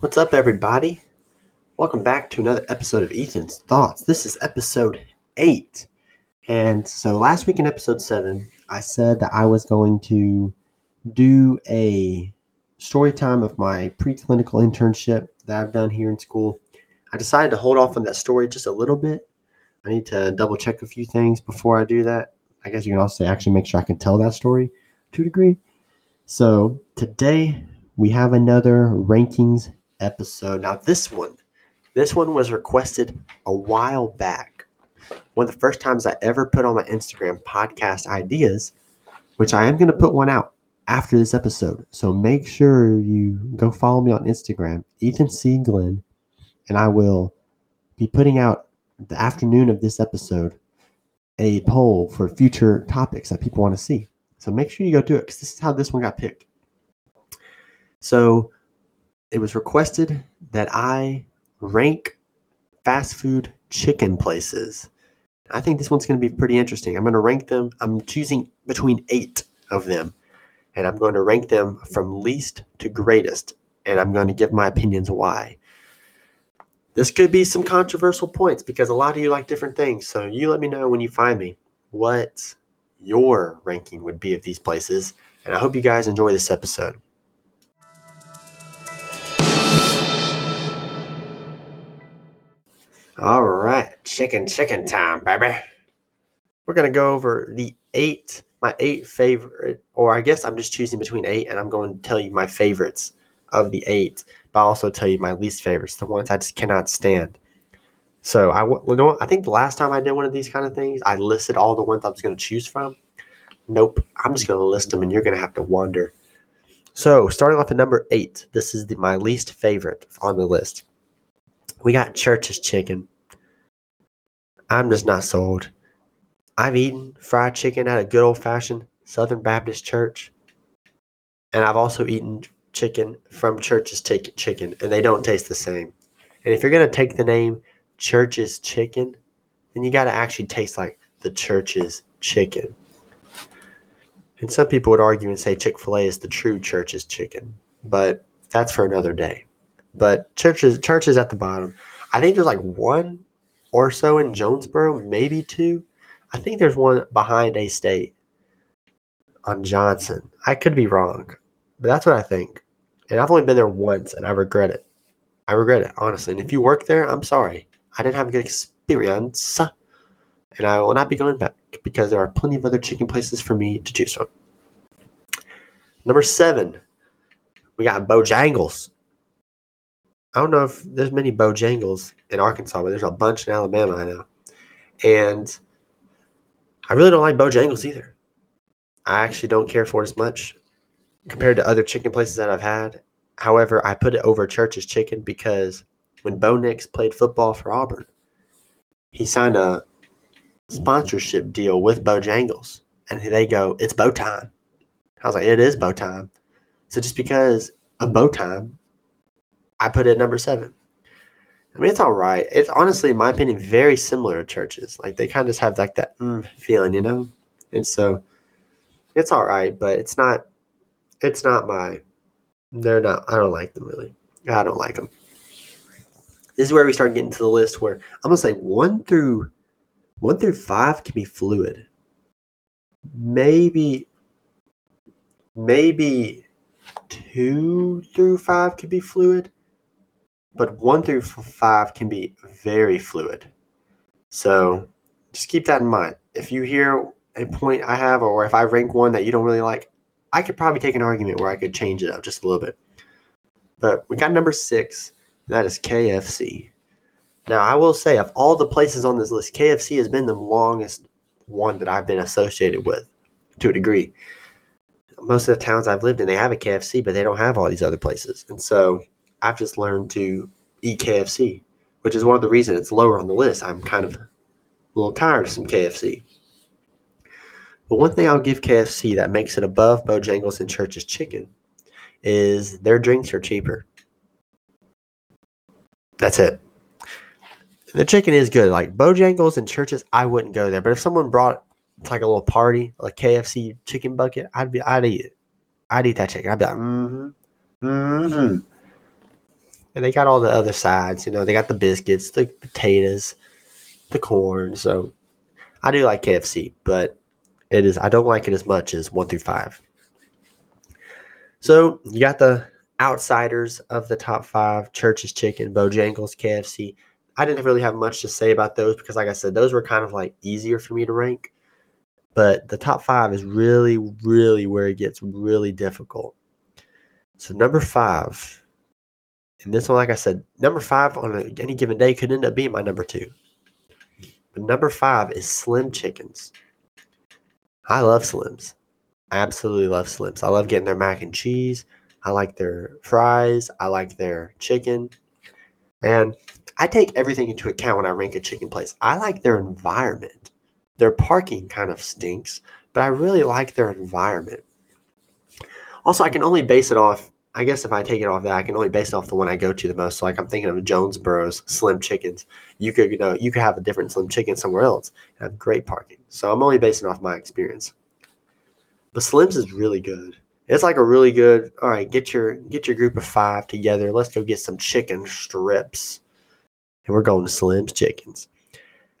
What's up, everybody? Welcome back to another episode of Ethan's Thoughts. This is episode eight. And so last week in episode seven, I said that I was going to do a story time of my preclinical internship that I've done here in school. I decided to hold off on that story just a little bit. I need to double check a few things before I do that. I guess you can also actually make sure I can tell that story to a degree. So today we have another rankings episode. Now this one, this one was requested a while back. One of the first times I ever put on my Instagram podcast ideas, which I am going to put one out after this episode. So make sure you go follow me on Instagram, Ethan C. Glenn, and I will be putting out the afternoon of this episode a poll for future topics that people want to see. So make sure you go do it because this is how this one got picked. So it was requested that I rank fast food chicken places. I think this one's going to be pretty interesting. I'm going to rank them. I'm choosing between eight of them, and I'm going to rank them from least to greatest, and I'm going to give my opinions why. This could be some controversial points because a lot of you like different things. So you let me know when you find me what your ranking would be of these places. And I hope you guys enjoy this episode. All right, chicken chicken time, baby. We're gonna go over the eight, my eight favorite, or I guess I'm just choosing between eight, and I'm going to tell you my favorites of the eight, but I'll also tell you my least favorites, the ones I just cannot stand. So I, you know, I think the last time I did one of these kind of things, I listed all the ones I was to choose from. Nope, I'm just to list them, and you're to have to wonder. So starting off at number eight, this is the, my least favorite on the list. We got Church's chicken. I'm just not sold. I've eaten fried chicken at a good old fashioned Southern Baptist church, and I've also eaten chicken from Church's Chicken, and they don't taste the same. And if you're gonna take the name Church's Chicken, then you got to actually taste like the Church's Chicken. And some people would argue and say Chick Fil A is the true Church's Chicken, but that's for another day. But churches, churches at the bottom. I think there's like one or so in Jonesboro, maybe two. I think there's one behind A State on Johnson. I could be wrong, but that's what I think. And I've only been there once and I regret it. I regret it, honestly. And if you work there, I'm sorry. I didn't have a good experience. And I will not be going back because there are plenty of other chicken places for me to choose from. Number seven, we got Bojangles. I don't know if there's many Bojangles in Arkansas, but there's a bunch in Alabama, I know. And I really don't like Bojangles either. I actually don't care for it as much compared to other chicken places that I've had. However, I put it over Church's Chicken because when Bo Nix played football for Auburn, he signed a sponsorship deal with Bojangles, and they go, "It's bow time." I was like, "It is bow time." So just because of bow time, I put it number seven. I mean, it's all right. It's honestly, in my opinion, very similar to churches. Like they kind of just have like that mm, feeling, you know. And so, it's all right, but it's not. It's not my. They're not. I don't like them really. I don't like them. This is where we start getting to the list where I'm gonna say one through one through five can be fluid. Maybe maybe two through five can be fluid, but one through five can be very fluid. So just keep that in mind. If you hear a point I have, or if I rank one that you don't really like, I could probably take an argument where I could change it up just a little bit. But we got number six, that is KFC. Now, I will say, of all the places on this list, KFC has been the longest one that I've been associated with to a degree. Most of the towns I've lived in, they have a KFC, but they don't have all these other places. And so I've just learned to eat KFC, which is one of the reasons it's lower on the list. I'm kind of a little tired of some KFC. But one thing I'll give KFC that makes it above Bojangles and Church's Chicken is their drinks are cheaper. That's it. The chicken is good. Like Bojangles and Church's, I wouldn't go there. But if someone brought like a little party, like KFC chicken bucket, I'd be, I'd eat it. I'd eat that chicken. I'd be like, mm-hmm, mm-hmm. And they got all the other sides, you know, they got the biscuits, the potatoes, the corn. So I do like KFC, but it is I don't like it as much as one through five. So you got the outsiders of the top five: Church's Chicken, Bojangles, KFC. I didn't really have much to say about those because, like I said, those were kind of like easier for me to rank. But the top five is really, really where it gets really difficult. So number five, and this one, like I said, number five on a, any given day could end up being my number two. But number five is Slim Chickens. I love Slims. I absolutely love Slims. I love getting their mac and cheese. I like their fries. I like their chicken. And I take everything into account when I rank a chicken place. I like their environment. Their parking kind of stinks, but I really like their environment. Also, I can only base it off, I guess if I take it off that, I can only base it off the one I go to the most. So like I'm thinking of Jonesboro's Slim Chickens. You could, you know, you could have a different Slim Chicken somewhere else and have great parking. So I'm only basing off my experience. But Slim's is really good. It's like a really good. All right, get your get your group of five together. Let's go get some chicken strips, and we're going to Slim's Chickens.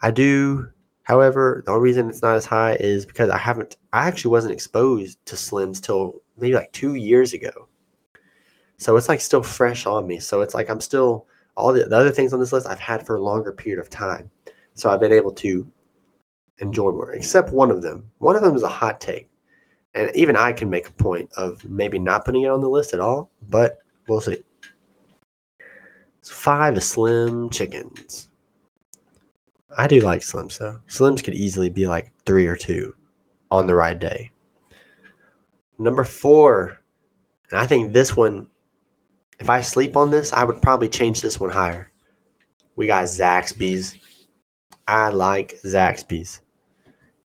I do, however, the only reason it's not as high is because I haven't. I actually wasn't exposed to Slim's till maybe like two years ago. So it's like still fresh on me. So it's like I'm still all the, the other things on this list I've had for a longer period of time. So I've been able to enjoy more, except one of them. One of them is a hot take and even I can make a point of maybe not putting it on the list at all, but we'll see. Five Slim Chickens. I do like Slims though. Slims could easily be like three or two on the right day. Number four, and I think this one, if I sleep on this, I would probably change this one higher. We got Zaxby's. I like Zaxby's.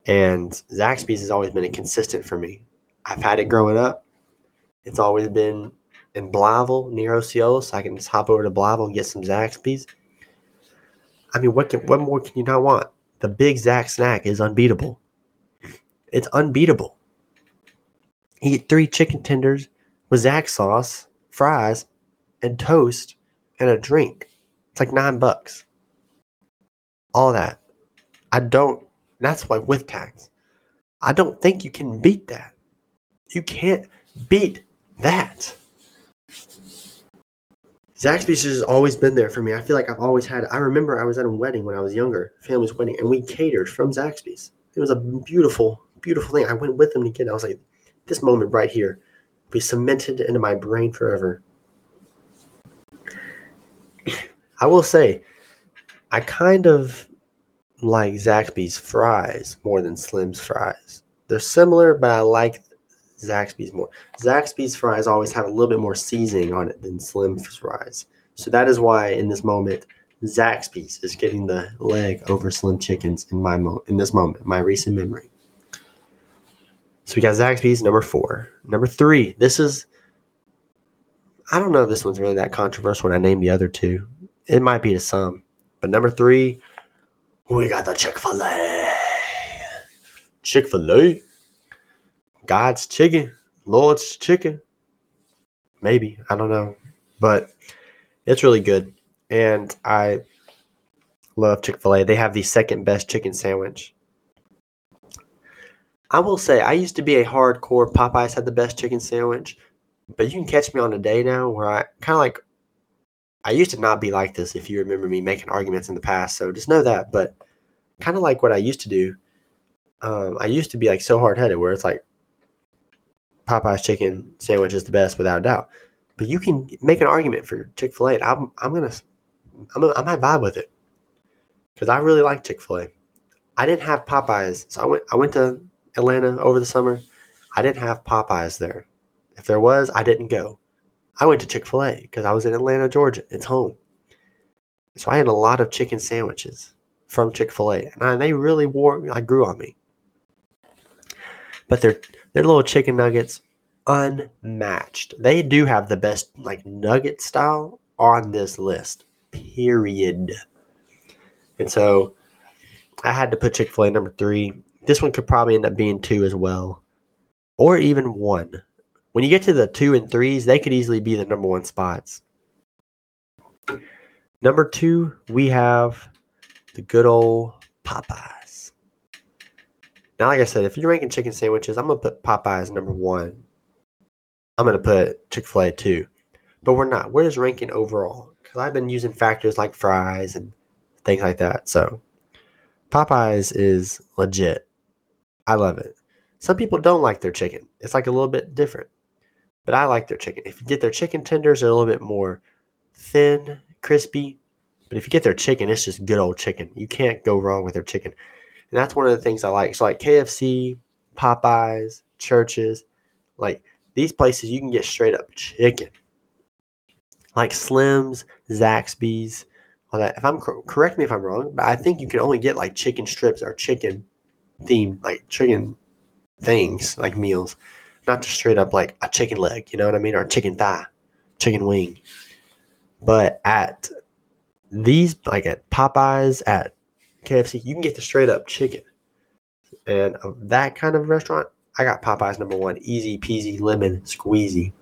And Zaxby's has always been a consistent for me. I've had it growing up. It's always been in Blytheville near Osceola, so I can just hop over to Blytheville and get some Zaxby's. I mean, what can, what more can you not want? The Big Zax snack is unbeatable. It's unbeatable. Eat three chicken tenders with Zax sauce, fries, and toast, and a drink. It's like nine bucks. All that. I don't that's why with tax. I don't think you can beat that. You can't beat that. Zaxby's has always been there for me. I feel like I've always had. I remember I was at a wedding when I was younger, family's wedding, and we catered from Zaxby's. It was a beautiful, beautiful thing. I went with them to get. I was like, this moment right here, be cemented into my brain forever. I will say, I kind of like Zaxby's fries more than Slim's fries. They're similar, but I like Zaxby's more. Zaxby's fries always have a little bit more seasoning on it than Slim's fries. So that is why in this moment, Zaxby's is getting the leg over Slim Chickens in my mo- in this moment, my recent memory. So we got Zaxby's number four. Number three, this is I don't know if this one's really that controversial when I name the other two. It might be to some. But number three, we got the Chick fil A. Chick fil A. God's chicken. Lord's chicken. Maybe. I don't know. But it's really good. And I love Chick fil A. They have the second best chicken sandwich. I will say, I used to be a hardcore Popeyes had the best chicken sandwich. But you can catch me on a day now where I kind of like I used to not be like this if you remember me making arguments in the past. So just know that. But kind of like what I used to do. Um, I used to be like so hard headed where it's like Popeye's chicken sandwich is the best without doubt. But you can make an argument for Chick Fil A. I'm I'm gonna I'm gonna, I might vibe with it because I really like Chick Fil A. I didn't have Popeyes, so I went I went to Atlanta over the summer. I didn't have Popeyes there. If there was, I didn't go. I went to Chick fil A because I was in Atlanta, Georgia. It's home. So I had a lot of chicken sandwiches from Chick fil A. And I, they really wore, I grew on me. But their, their little chicken nuggets, unmatched. They do have the best, like, nugget style on this list, period. And so I had to put Chick fil A number three. This one could probably end up being two as well, or even one when you get to the two and threes, they could easily be the number one spots. Number two, we have the good old Popeyes. Now, like I said, if you're ranking chicken sandwiches, I'm gonna put Popeyes number one. I'm gonna put Chick Fil A two, but we're not. We're just ranking overall because I've been using factors like fries and things like that. So Popeyes is legit. I love it. Some people don't like their chicken. It's like a little bit different, but I like their chicken. If you get their chicken tenders, they're a little bit more thin, crispy. But if you get their chicken, it's just good old chicken. You can't go wrong with their chicken. And that's one of the things I like. So like KFC, Popeyes, churches, like these places you can get straight up chicken. Like Slim's, Zaxby's, all that. If I'm correct me if I'm wrong, but I think you can only get like chicken strips or chicken themed like chicken things like meals, not just straight up like a chicken leg, you know what I mean, or chicken thigh, chicken wing. But at these, like at Popeyes, at KFC, you can get the straight up chicken. And that kind of restaurant, I got Popeyes number one, easy peasy lemon squeezy.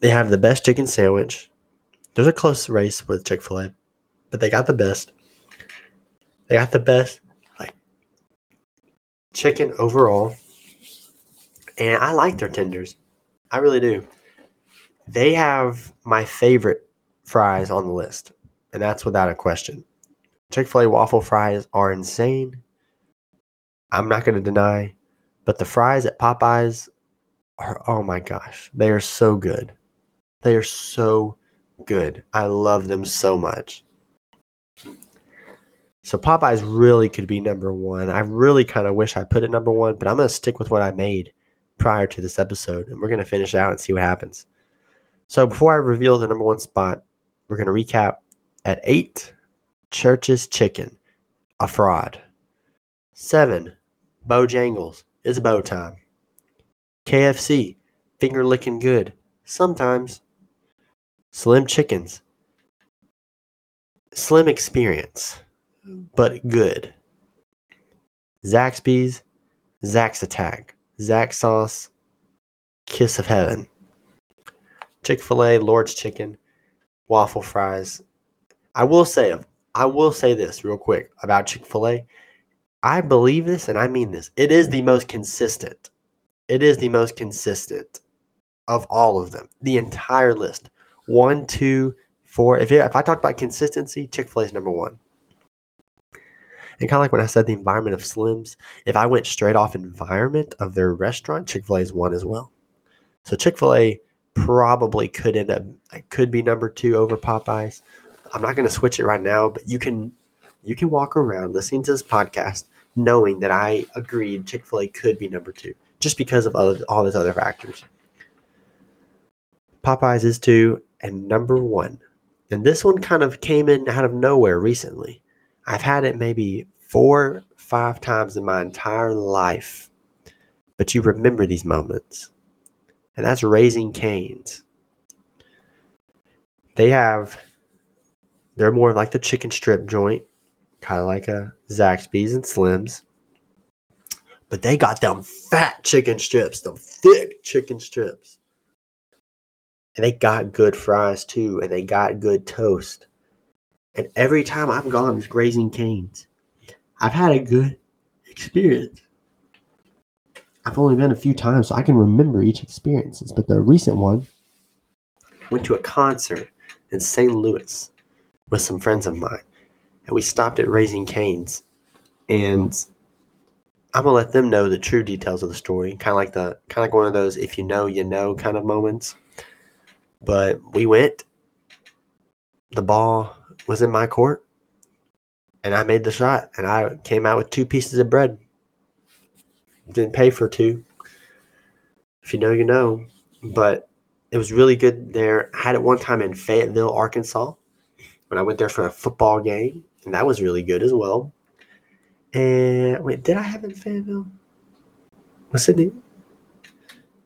They have the best chicken sandwich. There's a close race with Chick fil A, but they got the best. They got the best like chicken overall. And I like their tenders. I really do. They have my favorite fries on the list, and that's without a question. Chick fil A waffle fries are insane. I'm not going to deny, but the fries at Popeyes are, oh my gosh, they are so good. They are so good. I love them so much. So Popeyes really could be number one. I really kind of wish I put it number one, but I'm going to stick with what I made prior to this episode, and we're going to finish out and see what happens. So before I reveal the number one spot, we're going to recap at eight, Church's Chicken, a fraud. Seven, Bojangles, it's bow time. KFC, finger licking good, sometimes. Slim Chickens, slim experience, but good. Zaxby's, Zax Attack, Zax Sauce, Kiss of Heaven. Chick fil A, Lord's Chicken, waffle fries. I will say, I will say this real quick about Chick fil A. I believe this and I mean this. It is the most consistent. It is the most consistent of all of them. The entire list. One, two, four. If, it, if I talk about consistency, Chick fil A is number one. And kind of like when I said the environment of Slims, if I went straight off environment of their restaurant, Chick fil A is one as well. So Chick fil A probably could end up could be number two over Popeyes. I'm not going to switch it right now, but you can you can walk around listening to this podcast knowing that I agreed Chick Fil A could be number two just because of other, all these other factors. Popeyes is two and number one, and this one kind of came in out of nowhere recently. I've had it maybe four, five times in my entire life, but you remember these moments and that's Raising Cane's. They have, they're more like the chicken strip joint, kind of like a Zaxby's and Slim's. But they got them fat chicken strips, them thick chicken strips. And they got good fries too, and they got good toast. And every time I've gone to Raising Cane's, I've had a good experience. I've only been a few times, so I can remember each experiences. But the recent one, went to a concert in St. Louis with some friends of mine, and we stopped at Raising Cane's, and I'm gonna let them know the true details of the story, kind of like the kind of like one of those if you know you know kind of moments. But we went. The ball was in my court, and I made the shot, and I came out with two pieces of bread didn't pay for two. If you know, you know. But it was really good there. I had it one time in Fayetteville, Arkansas, when I went there for a football game, and that was really good as well. And wait, did I have it in Fayetteville? Was Sydney?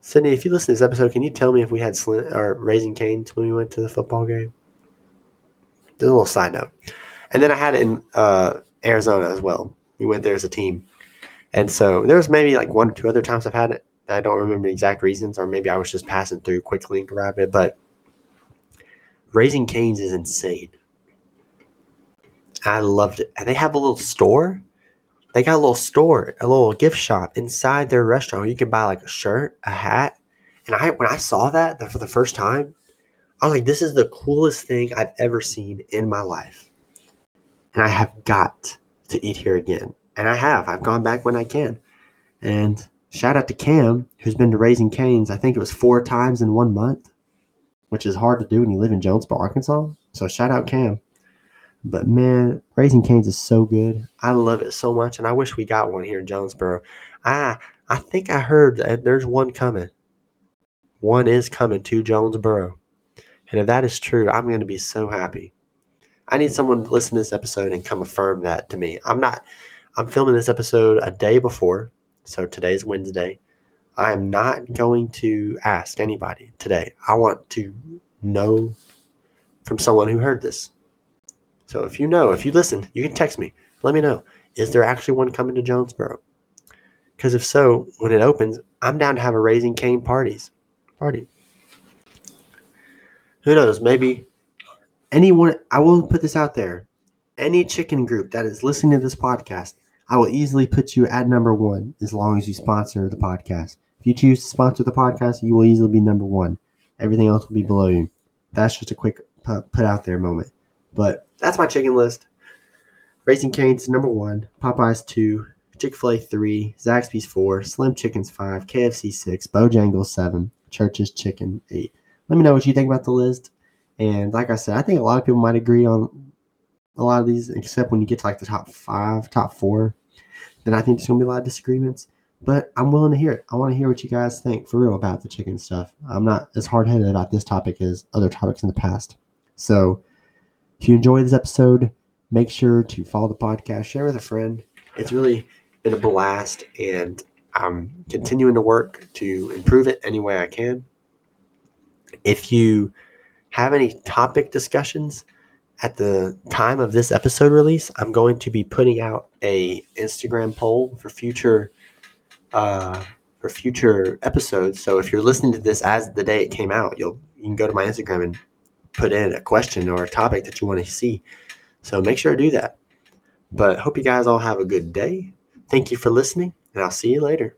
Sydney, if you listen to this episode, can you tell me if we had Slim, or Raising Cane's when we went to the football game? A little side note. And then I had it in uh, Arizona as well. We went there as a team. And so there was maybe like one or two other times I've had it. I don't remember the exact reasons, or maybe I was just passing through quickly and grabbed it. But Raising Cane's is insane. I loved it. And they have a little store. They got a little store, a little gift shop inside their restaurant you can buy like a shirt, a hat. And I when I saw that for the first time, I was like, this is the coolest thing I've ever seen in my life. And I have got to eat here again. And I have. I've gone back when I can. And shout out to Cam, who's been to Raising Cane's, I think it was four times in one month, which is hard to do when you live in Jonesboro, Arkansas. So shout out Cam. But man, Raising Cane's is so good. I love it so much, and I wish we got one here in Jonesboro. I I think I heard that there's one coming. One is coming to Jonesboro. And if that is true, I'm going to be so happy. I need someone to listen to this episode and come affirm that to me. I'm not I'm filming this episode a day before. So today's Wednesday. I am not going to ask anybody today. I want to know from someone who heard this. So if you know, if you listen, you can text me. Let me know. Is there actually one coming to Jonesboro? Because if so, when it opens, I'm down to have a Raising Cane parties party. Who knows? Maybe anyone. I will put this out there. Any chicken group that is listening to this podcast, I will easily put you at number one as long as you sponsor the podcast. If you choose to sponsor the podcast, you will easily be number one. Everything else will be below you. That's just a quick put out there moment. But that's my chicken list. Raising Cane's number one, Popeyes two, Chick Fil A three, Zaxby's four, Slim Chickens five, KFC six, Bojangles seven, Church's Chicken eight. Let me know what you think about the list. And like I said, I think a lot of people might agree on a lot of these, except when you get to like the top five, top four. Then I think there's gonna be a lot of disagreements. But I'm willing to hear it. I want to hear what you guys think for real about the chicken stuff. I'm not as hard headed about this topic as other topics in the past. So if you enjoyed this episode, make sure to follow the podcast, share with a friend. It's really been a blast, and I'm continuing to work to improve it any way I can. If you have any topic discussions at the time of this episode release, I'm going to be putting out a Instagram poll for future uh, for future episodes. So if you're listening to this as the day it came out, you'll you can go to my Instagram and put in a question or a topic that you want to see. So make sure to do that. But hope you guys all have a good day. Thank you for listening, and I'll see you later.